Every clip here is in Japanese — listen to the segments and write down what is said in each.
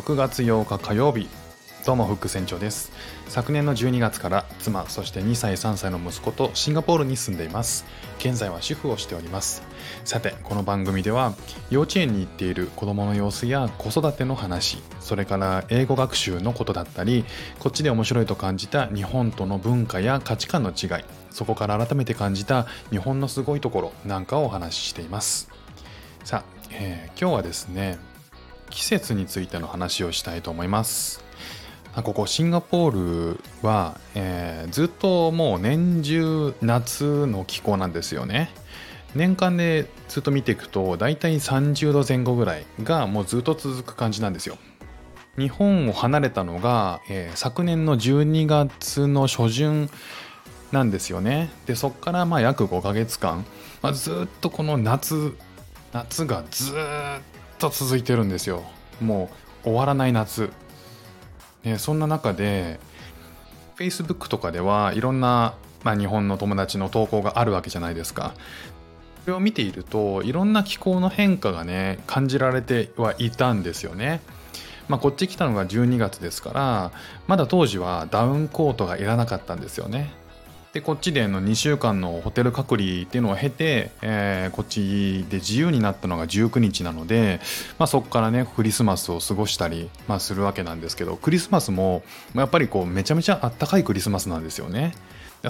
6月8日火曜日。どうもフック船長です。昨年の12月から妻そして2歳3歳の息子とシンガポールに住んでいます。現在は主婦をしております。さてこの番組では幼稚園に行っている子供の様子や子育ての話それから英語学習のことだったりこっちで面白いと感じた日本との文化や価値観の違いそこから改めて感じた日本のすごいところなんかをお話ししています。さあ、えー、今日はですね季節についての話をしたいと思います。ここシンガポールは、えー、ずっともう年中夏の気候なんですよね。年間でずっと見ていくと大体30度前後ぐらいがもうずっと続く感じなんですよ。日本を離れたのが、えー、昨年の12月の初旬なんですよね。でそこからまあ約5ヶ月間、まあ、ずっとこの夏夏がずっと続いてるんですよもう終わらない夏でそんな中で Facebook とかではいろんな、まあ、日本の友達の投稿があるわけじゃないですか。それを見ているといろんな気候の変化がね感じられてはいたんですよね。まあ、こっち来たのが12月ですからまだ当時はダウンコートがいらなかったんですよね。でこっちでの2週間のホテル隔離っていうのを経て、えー、こっちで自由になったのが19日なので、まあ、そこからねクリスマスを過ごしたり、まあ、するわけなんですけどクリスマスもやっぱりこうめちゃめちゃあったかいクリスマスなんですよね。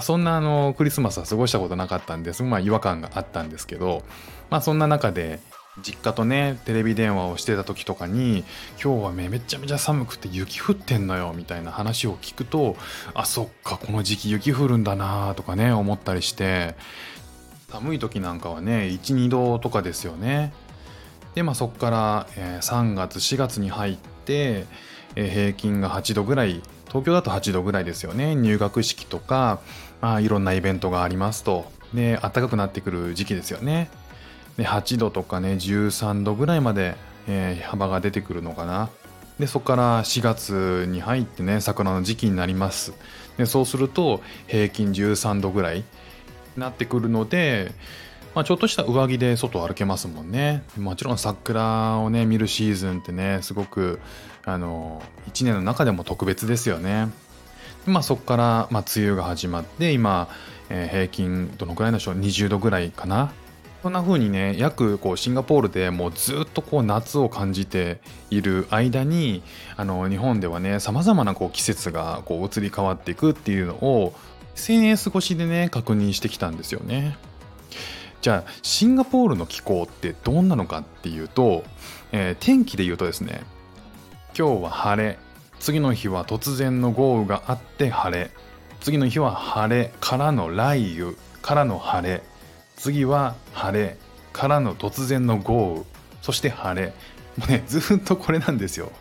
そんなあのクリスマスは過ごしたことなかったんですまあ違和感があったんですけど、まあ、そんな中で実家とねテレビ電話をしてた時とかに今日はめちゃめちゃ寒くて雪降ってんのよみたいな話を聞くとあそっかこの時期雪降るんだなとかね思ったりして寒い時なんかはね12度とかですよね。でまあそっから、え、3月4月に入って、平均が8度ぐらい東京だと8度ぐらいですよね。入学式とか、まあ、いろんなイベントがありますと。で暖かくなってくる時期ですよね。で8度とかね13度ぐらいまで、えー、幅が出てくるのかな。でそこから4月に入ってね桜の時期になります。でそうすると平均13度ぐらいになってくるので、まあ、ちょっとした上着で外歩けますもんね。もちろん桜をね見るシーズンってねすごくあの1年の中でも特別ですよね。まあ、そこから、まあ、梅雨が始まって今、えー、平均どのくらいでしょう？20度ぐらいかな。そんな風にね約こうシンガポールでもうずっとこう夏を感じている間にあの日本ではねさまざまなこう季節がこう移り変わっていくっていうのを SNS 越しでね確認してきたんですよね。じゃあシンガポールの気候ってどんなのかっていうと、えー、天気で言うとですね今日は晴れ次の日は突然の豪雨があって晴れ次の日は晴れからの雷雨からの晴れ次は晴れからの突然の豪雨。そして晴れ。もうねずっとこれなんですよ。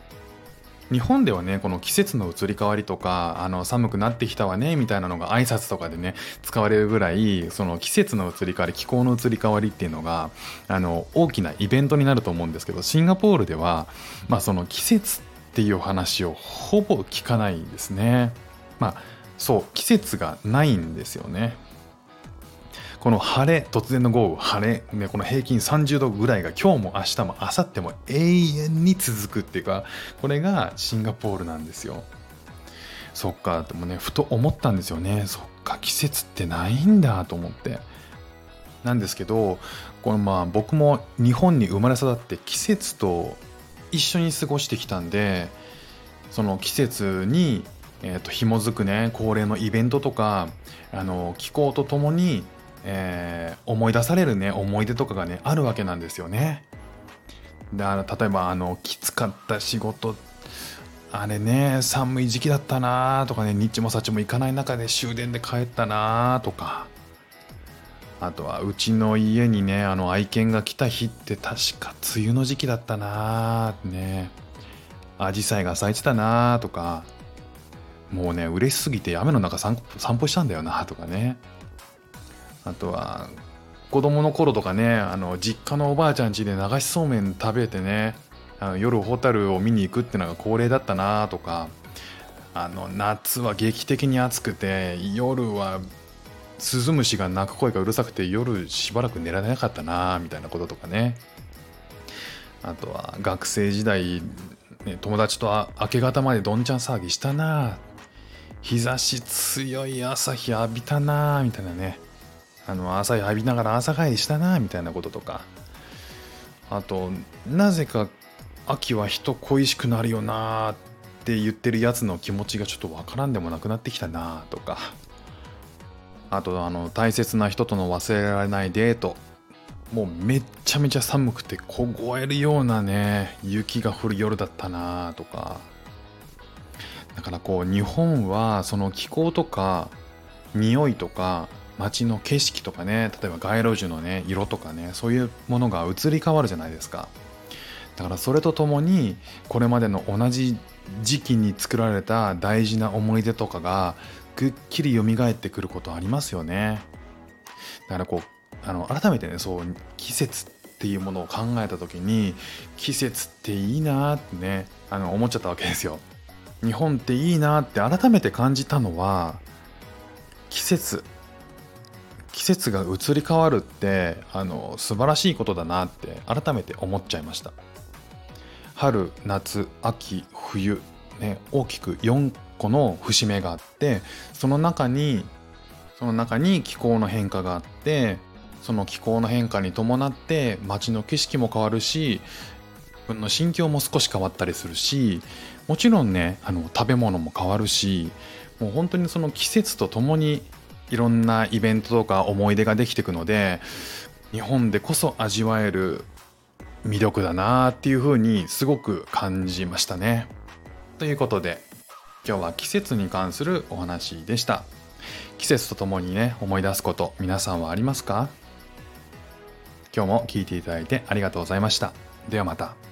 日本ではねこの季節の移り変わりとかあの寒くなってきたわねみたいなのが挨拶とかでね使われるぐらいその季節の移り変わり気候の移り変わりっていうのがあの大きなイベントになると思うんですけどシンガポールでは、まあ、その季節っていう話をほぼ聞かないんですね。まあそう季節がないんですよね。この晴れ突然の豪雨晴れ、ね、この平均30度ぐらいが今日も明日も明後日も永遠に続くっていうかこれがシンガポールなんですよ。そっかでもねふと思ったんですよね。そっか季節ってないんだと思って。なんですけどこのまあ僕も日本に生まれ育って季節と一緒に過ごしてきたんでその季節にえーと、紐づくね恒例のイベントとかあの気候とともにえー、思い出されるね思い出とかがねあるわけなんですよね。だから例えばあのきつかった仕事あれね寒い時期だったなとかね日もさちも行かない中で終電で帰ったなとか。あとはうちの家にねあの愛犬が来た日って確か梅雨の時期だったなね。アジサイが咲いてたなとか。もうね嬉しすぎて雨の中散歩したんだよなとかね。あとは子供の頃とかねあの実家のおばあちゃん家で流しそうめん食べてねあの夜ホタルを見に行くってのが恒例だったなとかあの夏は劇的に暑くて夜はスズムシが鳴く声がうるさくて夜しばらく寝られなかったなみたいなこととかね。あとは学生時代ね、友達と明け方までどんちゃん騒ぎしたな。日差し強い朝日浴びたなみたいなね。あの朝浴びながら朝帰りしたなみたいなこととか。あとなぜか秋は人恋しくなるよなって言ってるやつの気持ちがちょっとわからんでもなくなってきたなとか。あとあの大切な人との忘れられないデート。もうめっちゃめちゃ寒くて凍えるようなね雪が降る夜だったなとか。だからこう日本はその気候とか匂いとか街の景色とかね例えば街路樹のね色とかねそういうものが移り変わるじゃないですか。だからそれとともにこれまでの同じ時期に作られた大事な思い出とかがくっきり蘇ってくることありますよね。だからこうあの改めてねそう季節っていうものを考えた時に季節っていいなってねあの思っちゃったわけですよ。日本っていいなって改めて感じたのは季節。季節が移り変わるってあの素晴らしいことだなって改めて思っちゃいました。春夏秋冬ね大きく4個の節目があってその中にその中に気候の変化があってその気候の変化に伴って街の景色も変わるし自分の心境も少し変わったりするしもちろんねあの食べ物も変わるしもう本当にその季節とともにいろんなイベントとか思い出ができていくので日本でこそ味わえる魅力だなっていうふうにすごく感じましたね。ということで今日は季節に関するお話でした。季節とともにね思い出すこと皆さんはありますか？今日も聴いていただいてありがとうございました。ではまた。